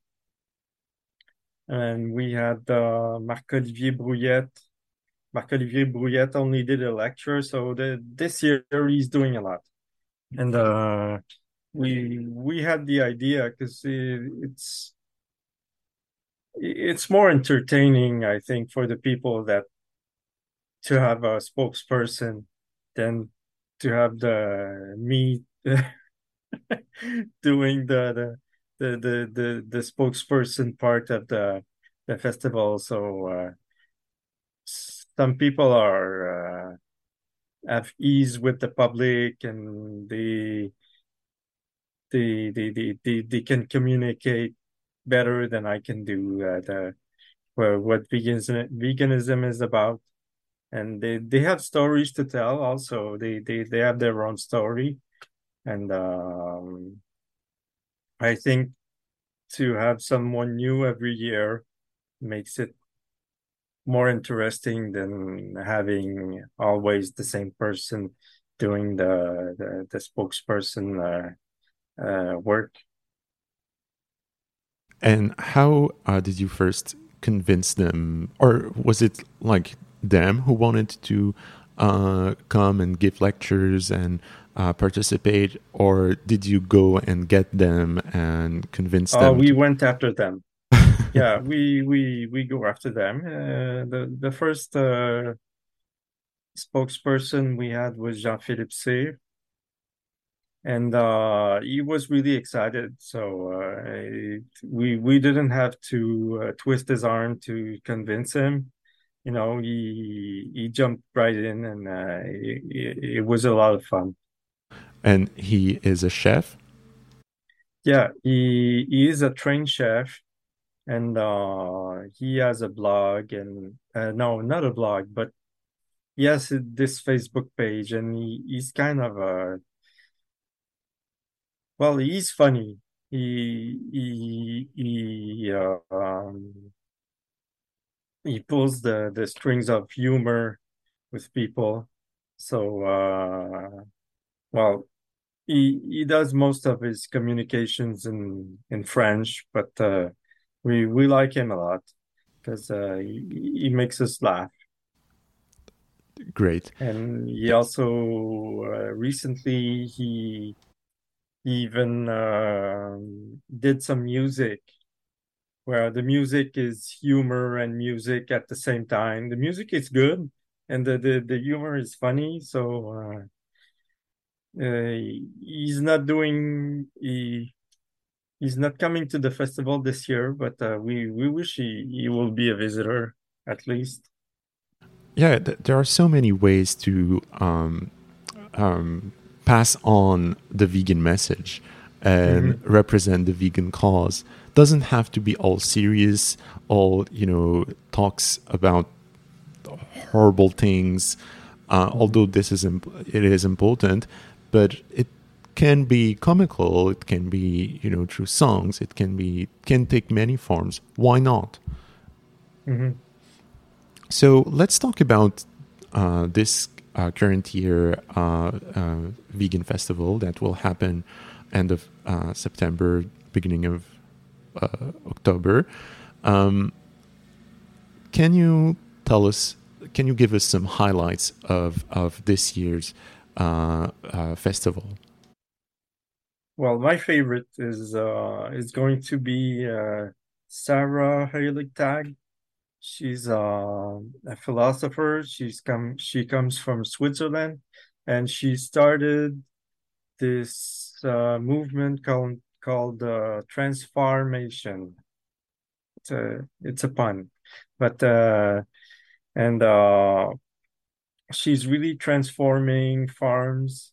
B: and we had uh, Marc Olivier Brouillette. Marc Olivier Brouillette only did a lecture, so the this year he's doing a lot, and uh, we we had the idea because it, it's it's more entertaining i think for the people that to have a spokesperson than to have the me <laughs> doing the, the the the the the spokesperson part of the the festival. So uh, some people are uh, have ease with the public and they they they they they, they can communicate better than I can do uh, what veganism veganism is about. And they they have stories to tell also. They they they have their own story. And um I think to have someone new every year makes it more interesting than having always the same person doing the the, the spokesperson uh, uh, work.
A: And how uh, did you first convince them, or was it like them who wanted to uh, come and give lectures and uh, participate, or did you go and get them and convince them?
B: Oh, we
A: to-
B: went after them. <laughs> yeah, we we we go after them. Uh, the the first uh, spokesperson we had was Jean-Philippe Cyr, and uh, he was really excited. So uh, it, we we didn't have to uh, twist his arm to convince him. You know, he he jumped right in, and uh, it, it was a lot of fun.
A: and he is a chef.
B: Yeah, he he is a trained chef, and uh, he has a blog, and uh, no, not a blog, but he has this Facebook page, and he, he's kind of a well, he's funny. He he he uh, um, he pulls the the strings of humor with people. So uh, well, he he does most of his communications in in French, but uh, we we like him a lot because uh, he, he makes us laugh.
A: Great.
B: And he also uh, recently he even uh, did some music where the music is humor and music at the same time. The music is good and the the, the humor is funny. So uh, uh, he's not doing he he's not coming to the festival this year, but uh, we we wish he he will be a visitor at least.
A: Yeah, th- there are so many ways to um, um, pass on the vegan message and represent the vegan cause. Doesn't have to be all serious, all you know, talks about horrible things. Uh, although this is imp- it is important, but it can be comical. It can be you know through songs. It can be can take many forms. Why not?
B: Mhm.
A: So let's talk about uh, this uh, current year uh, uh, vegan festival that will happen end of uh, September, beginning of uh, October. Um, can you tell us? Can you give us some highlights of of this year's uh, uh, festival?
B: Well, my favorite is uh is going to be uh Sarah Heiligtag. She's uh, a philosopher. She's come she comes from Switzerland and she started this uh movement called called uh Transfarmation. It's a it's a pun. But uh and uh she's really transforming farms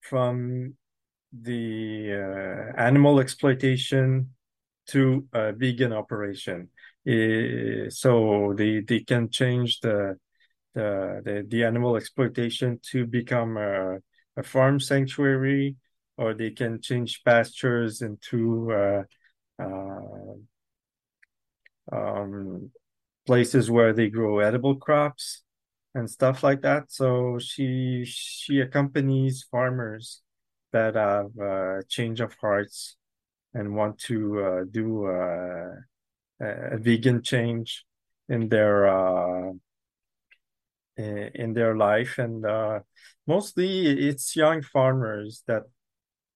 B: from the uh, animal exploitation to a vegan operation. So they they can change the the the, the animal exploitation to become a, a farm sanctuary, or they can change pastures into uh, uh, um, places where they grow edible crops and stuff like that. So she she accompanies farmers that have a change of hearts and want to uh, do uh, a, vegan change in their uh, in their life, and uh, mostly it's young farmers that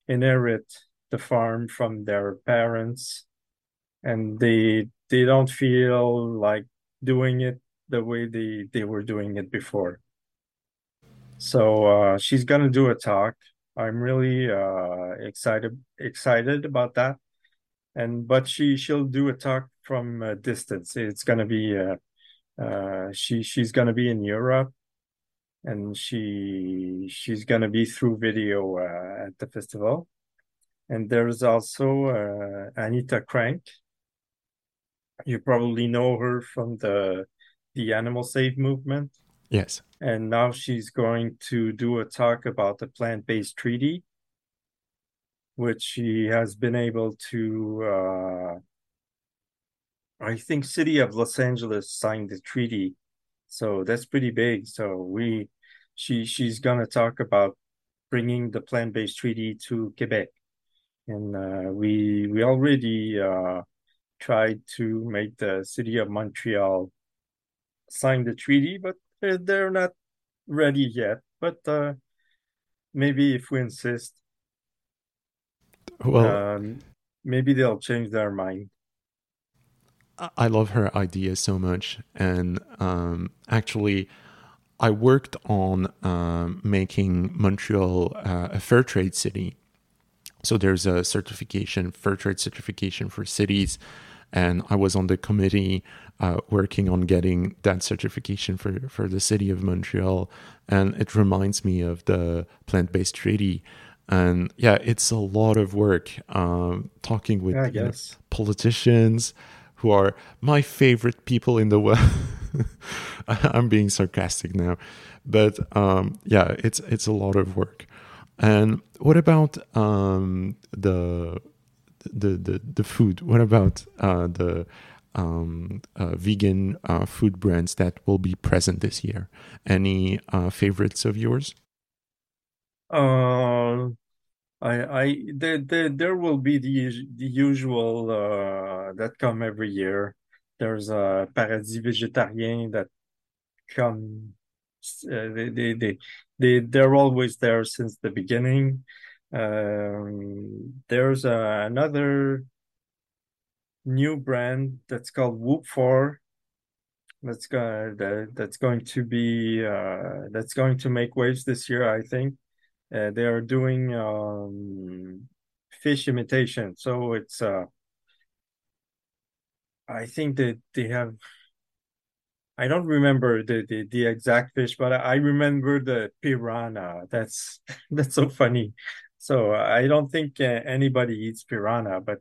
B: inherit the farm from their parents, and they they don't feel like doing it the way they they were doing it before. So uh, she's gonna do a talk. I'm really uh, excited excited about that. And but she she'll do a talk from a distance. It's gonna be uh, uh, she she's gonna be in Europe, and she she's gonna be through video uh, at the festival. And there's also uh, Anita Krajnc. You probably know her from the the Animal Save movement.
A: Yes.
B: And now she's going to do a talk about the plant-based treaty, which she has been able to. Uh, I think City of Los Angeles signed the treaty, so that's pretty big. So we she she's gonna talk about bringing the plant-based treaty to Quebec, and uh, we we already uh, tried to make the city of Montreal sign the treaty, but they're not ready yet. But uh, maybe if we insist, well, um, maybe they'll change their mind.
A: I love her idea so much, and um, actually, I worked on um, making Montreal uh, a fair trade city. So there's a certification, fair trade certification for cities, and I was on the committee uh, working on getting that certification for for the city of Montreal, and it reminds me of the plant-based treaty. And yeah, it's a lot of work um, talking with
B: yeah, know,
A: politicians who are my favorite people in the world. <laughs> I'm being sarcastic now, but um, yeah, it's it's a lot of work. And what about um, the, the the the food? What about uh, the um, uh, vegan uh, food brands that will be present this year? Any uh, favorites of yours?
B: Uh, I, I, there, there, there will be the the usual uh, that come every year. There's a Paradis Végétarien that come. Uh, they, they, they, they, they're always there since the beginning. Um, there's uh, another new brand that's called Whoop Four. That's going that, that's going to be uh, that's going to make waves this year, I think. Uh, they are doing um, fish imitation, so it's uh, I think that they have. I don't remember the, the, the exact fish, but I remember the piranha. That's <laughs> that's so funny. So I don't think uh, anybody eats piranha, but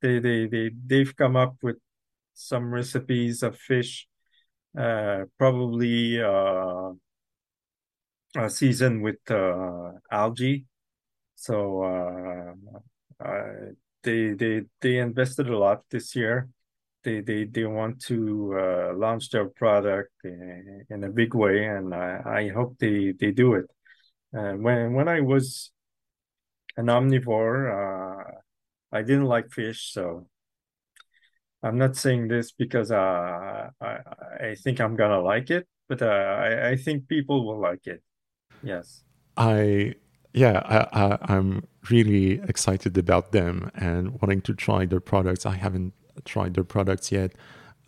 B: they they they they've come up with some recipes of fish, uh, probably uh, seasoned with uh, algae. So uh, uh, they they they invested a lot this year. They they they want to launch their product in, in, a big way, and I, I hope they they do it. when when I was an omnivore, I didn't like fish, so I'm not saying this because uh, I I think I'm gonna like it, but uh, I I think people will like it. Yes,
A: I yeah I, I am really excited about them and wanting to try their products. I haven't tried their products yet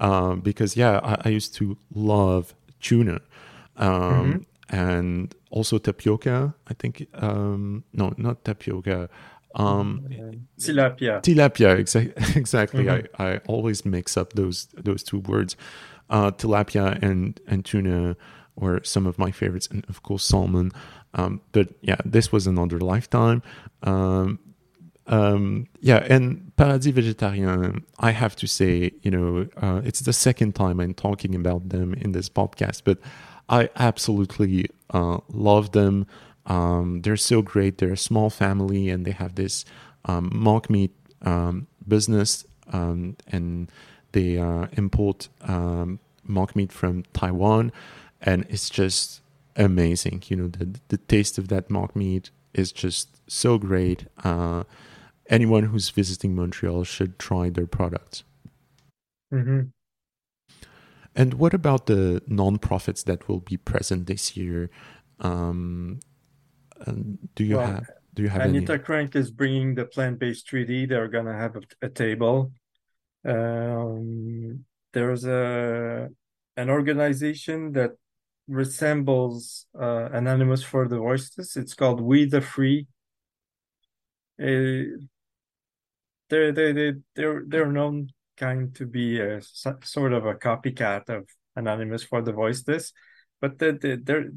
A: um, because yeah I, I, used to love tuna. Um, mm-hmm. And also tapioca, I think. Um, no, not tapioca. Um,
B: tilapia.
A: Tilapia, exa- <laughs> exactly. Mm-hmm. I, I always mix up those those two words. Uh, tilapia and and tuna were some of my favorites, and of course salmon. Um, but yeah, this was another lifetime. Um, um, yeah, and Paradis Végétarien, I have to say, you know, uh, it's the second time I'm talking about them in this podcast, but I absolutely uh, love them. Um, they're so great. They're a small family and they have this um, mock meat um, business um, and they uh, import um, mock meat from Taiwan and it's just amazing. You know, the, the taste of that mock meat is just so great. Uh, anyone who's visiting Montreal should try their products.
B: Mm-hmm.
A: And what about the nonprofits that will be present this year? Um, do you well, have do you have
B: Anita
A: any?
B: Krajnc is bringing the plant-based treaty. They're gonna have a, a table. Um, there's a an organization that resembles uh, Anonymous for the Voiceless. It's called We the Free. Uh, they're they they they're they're known kind to be a sort of a copycat of Anonymous for the Voiceless, but they, they,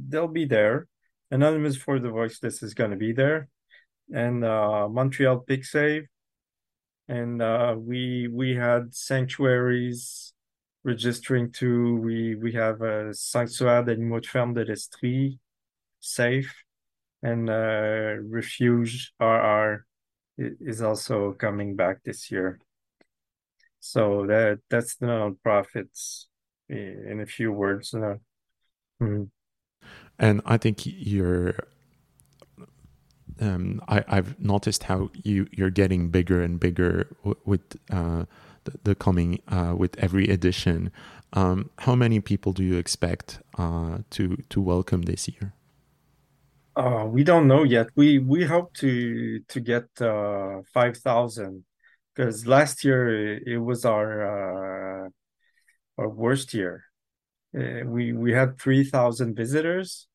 B: they'll be there. Anonymous for the Voiceless is going to be there, and uh, Montreal Pig Save, and uh, we we had sanctuaries registering too. We we have a sanctuaire d'animaux de ferme de l'Estrie, safe, and uh, Refuge RR is also coming back this year. So that that's the nonprofits in a few words. Mm-hmm.
A: and I think you're. Um, I, I've noticed how you you're getting bigger and bigger w- with uh, the, the, coming uh, with every edition. Um, how many people do you expect uh, to to welcome this year?
B: Uh, we don't know yet. We we hope to to get uh, five thousand because last year it, was our uh, our worst year. Uh, we we had three thousand visitors,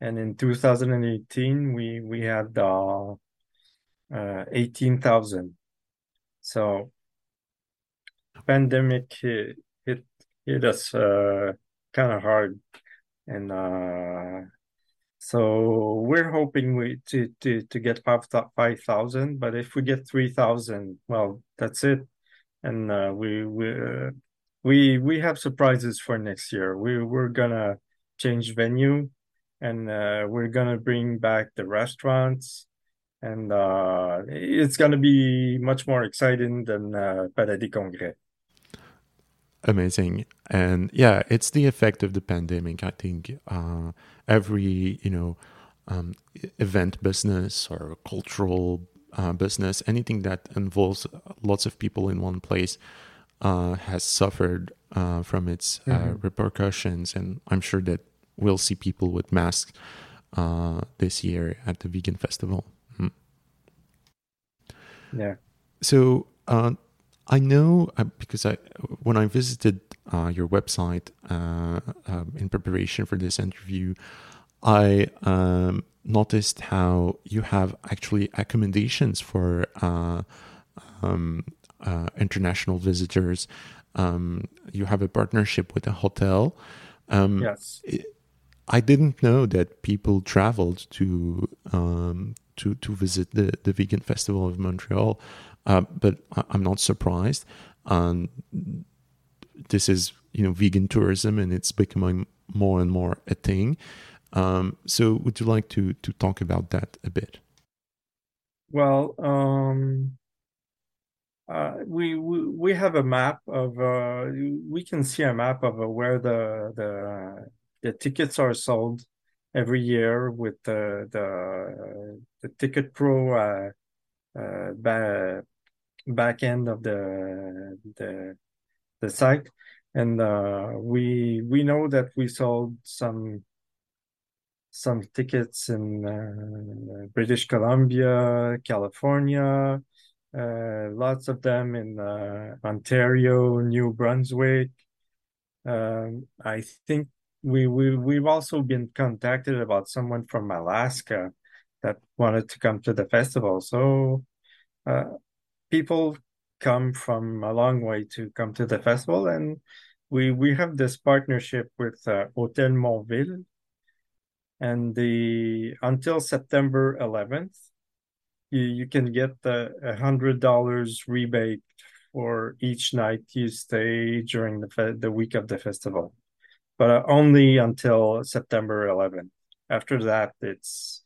B: and in 2018 we we had uh, uh, 18,000. So pandemic hit hit, hit us uh, kind of hard, and uh, so we're hoping we to to to get five thousand, but if we get three thousand, well, that's it. And uh, we we uh, we we have surprises for next year. We we're gonna change venue, and uh, we're gonna bring back the restaurants, and uh, it's gonna be much more exciting than uh, Palais des Congrès
A: amazing and yeah it's the effect of the pandemic i think uh, every you know um, event business or cultural uh, business anything that involves lots of people in one place uh, has suffered uh, from its uh, mm-hmm. repercussions and i'm sure that we'll see people with masks uh, this year at the vegan festival
B: mm-hmm. yeah
A: so I know uh, because I when I visited uh, your website uh, um, in preparation for this interview, I um, noticed how you have actually accommodations for uh, um, uh, international visitors. Um, you have a partnership with a hotel.
B: Um, yes.
A: I didn't know that people traveled to um, to to visit the the vegan festival of Montreal. Uh, but I'm not surprised. Um, this is you know vegan tourism, and it's becoming more and more a thing. Um, so, would you like to to talk about that a bit?
B: Well, um, uh, we, we we have a map of uh, we can see a map of uh, where the the the tickets are sold every year with the the the Ticket Pro uh, uh, back end of the the the site, and uh, we we know that we sold some some tickets in uh, British Columbia, California, uh, lots of them in uh, Ontario, New Brunswick. Um, I think we we we've also been contacted about someone from Alaska that wanted to come to the festival. So uh, people come from a long way to come to the festival and we we have this partnership with uh, Hotel Monville and the until September 11th you, you can get a hundred dollars rebate for each night you stay during the fe- the week of the festival. But uh, only until September 11th after that it's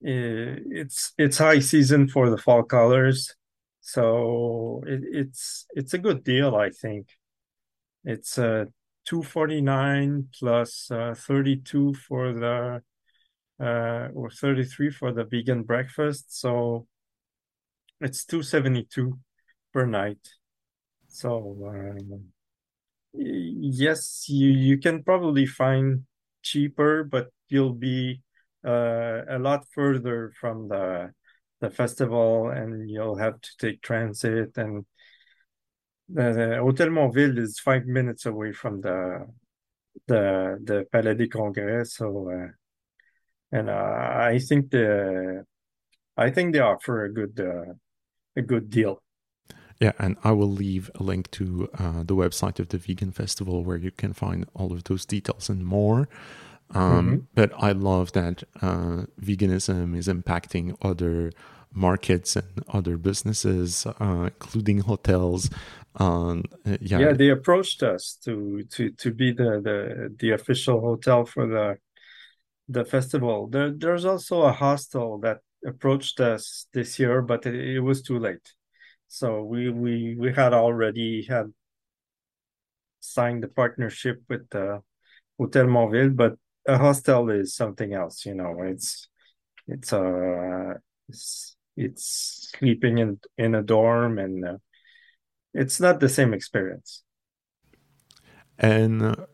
B: it's it's high season for the fall colors, so it, it's it's a good deal. I think it's uh, two forty nine plus uh, thirty two for the uh, or thirty three for the vegan breakfast. So it's two seventy two per night. So um, yes, you you can probably find cheaper, but you'll be uh, a lot further from the the festival, and you'll have to take transit. And the, the Hotel Monville is five minutes away from the the the Palais des Congrès. So, uh, and uh, I think the I think they offer a good uh, a good deal.
A: Yeah, and I will leave a link to uh, the website of the Vegan Festival where you can find all of those details and more. Um, mm-hmm. But I love that uh, veganism is impacting other markets and other businesses, uh, including hotels. Um,
B: yeah. yeah, they approached us to to to be the the the official hotel for the the festival. There, there's also a hostel that approached us this year, but it, it was too late. So we we we had already had signed the partnership with the Hotel Monville, but a hostel is something else. You know, it's it's uh it's, it's sleeping in in a dorm, and uh, it's not the same experience.
A: And uh,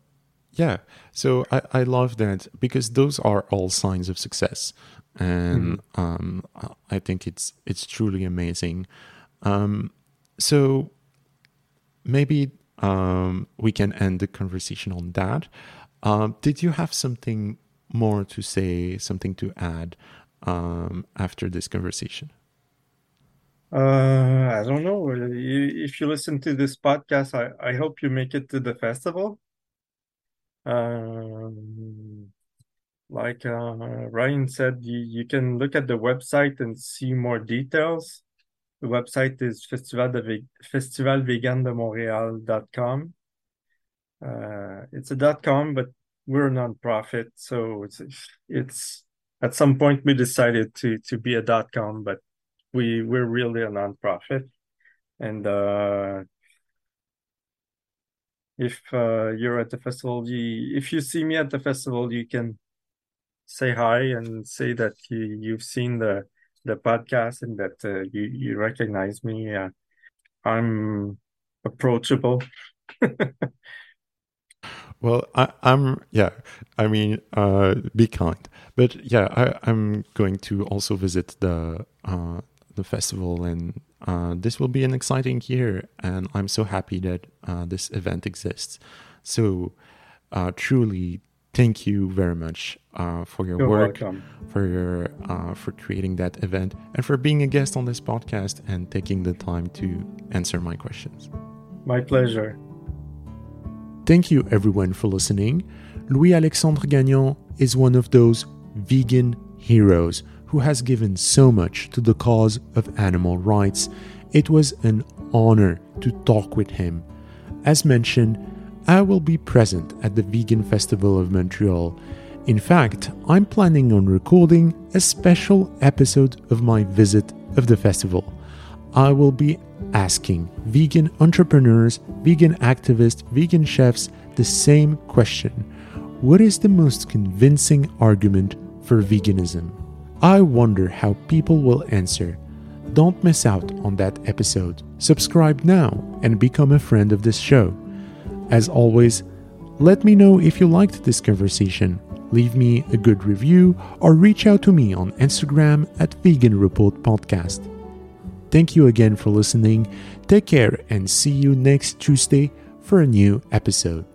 A: yeah, so I, I love that because those are all signs of success, and mm-hmm. um, I think it's it's truly amazing. Um, so maybe um, we can end the conversation on that. Uh, did you have something more to say, something to add um, after this conversation?
B: Uh, I don't know. If you listen to this podcast, I, I hope you make it to the festival. Um, like uh, Ryan said, you, you can look at the website and see more details. The website is Festival de festivalveganedemontreal.com. Uh, it's a dot com, but we're a nonprofit, so it's it's at some point we decided to to be a dot com, but we we're really a nonprofit, and uh, if uh, you're at the festival, you, if you see me at the festival, you can say hi and say that you, you've seen the the podcast and that uh, you you recognize me. Uh, I'm approachable. <laughs>
A: well, I, am yeah. I mean, uh, be kind, but yeah, I, am going to also visit the uh, the festival, and uh, this will be an exciting year. And I'm so happy that uh, this event exists. So, uh, truly, thank you very much uh, for your
B: You're
A: work,
B: welcome.
A: for your uh, for creating that event, and for being a guest on this podcast and taking the time to answer my questions.
B: My pleasure.
A: Thank you, everyone, for listening. Louis Alexandre Gagnon is one of those vegan heroes who has given so much to the cause of animal rights. It was an honor to talk with him. As mentioned, I will be present at the Vegan Festival of Montreal. In fact, I'm planning on recording a special episode of my visit of the festival. I will be asking vegan entrepreneurs, vegan activists, vegan chefs the same question What is the most convincing argument for veganism? I wonder how people will answer. Don't miss out on that episode. Subscribe now and become a friend of this show. As always, let me know if you liked this conversation. Leave me a good review or reach out to me on Instagram at Vegan Report Podcast. Thank you again for listening. Take care and see you next Tuesday for a new episode.